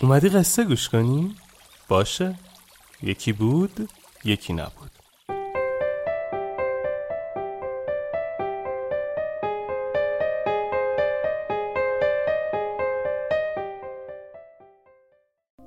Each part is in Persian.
اومدی قصه گوش کنی؟ باشه. یکی بود یکی نبود.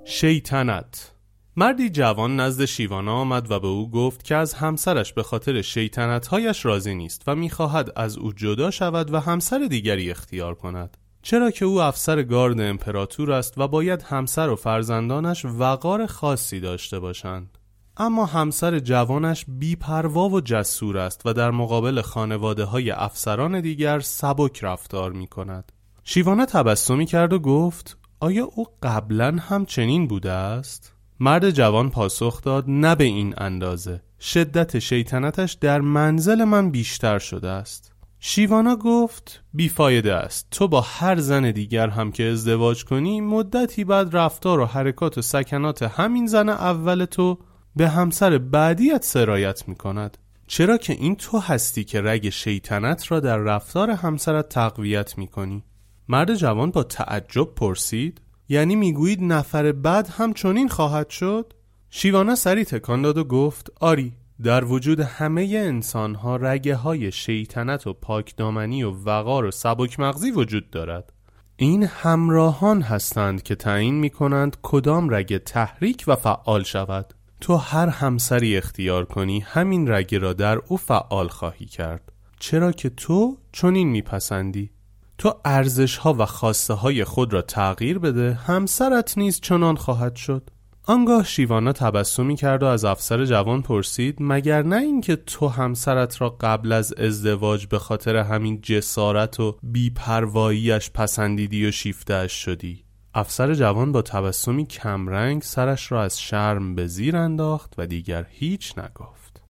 شیطنت. مردی جوان نزد شیوانا آمد و به او گفت که از همسرش به خاطر شیطنتهایش راضی نیست و می‌خواهد از او جدا شود و همسر دیگری اختیار کند. چرا که او افسر گارد امپراتور است و باید همسر و فرزندانش وقار خاصی داشته باشند. اما همسر جوانش بیپروا و جسور است و در مقابل خانواده های افسران دیگر سبک رفتار می کند شیوانا تبسمی کرد و گفت آیا او قبلا هم چنین بوده است؟ مرد جوان پاسخ داد نه به این اندازه. شدت شیطنتش در منزل من بیشتر شده است. شیوانا گفت بیفایده است. تو با هر زن دیگر هم که ازدواج کنی مدتی بعد رفتار و حرکات و سکنات همین زن اول تو به همسر بعدیت سرایت می کند چرا که این تو هستی که رگ شیطنت را در رفتار همسرت تقویت می کنی مرد جوان با تعجب پرسید یعنی می‌گویید نفر بعد هم چنین خواهد شد؟ شیوانا سری تکان داد و گفت آری در وجود همه انسان ها رگه های شیطنت و پاکدامنی و وقار و سبک مغزی وجود دارد. این همراهان هستند که تعیین می کنند کدام رگ تحریک و فعال شود. تو هر همسری اختیار کنی همین رگ را در او فعال خواهی کرد. چرا که تو چنین میپسندی؟ تو ارزش ها و خواسته های خود را تغییر بده همسرت نیز چنان خواهد شد. آنگاه شیوانا تبسمی کرد و از افسر جوان پرسید مگر نه اینکه تو همسرت را قبل از ازدواج به خاطر همین جسارت و بیپرواییش پسندیدی و شیفتهاش شدی؟ افسر جوان با تبسمی کمرنگ سرش را از شرم به زیر انداخت و دیگر هیچ نگفت.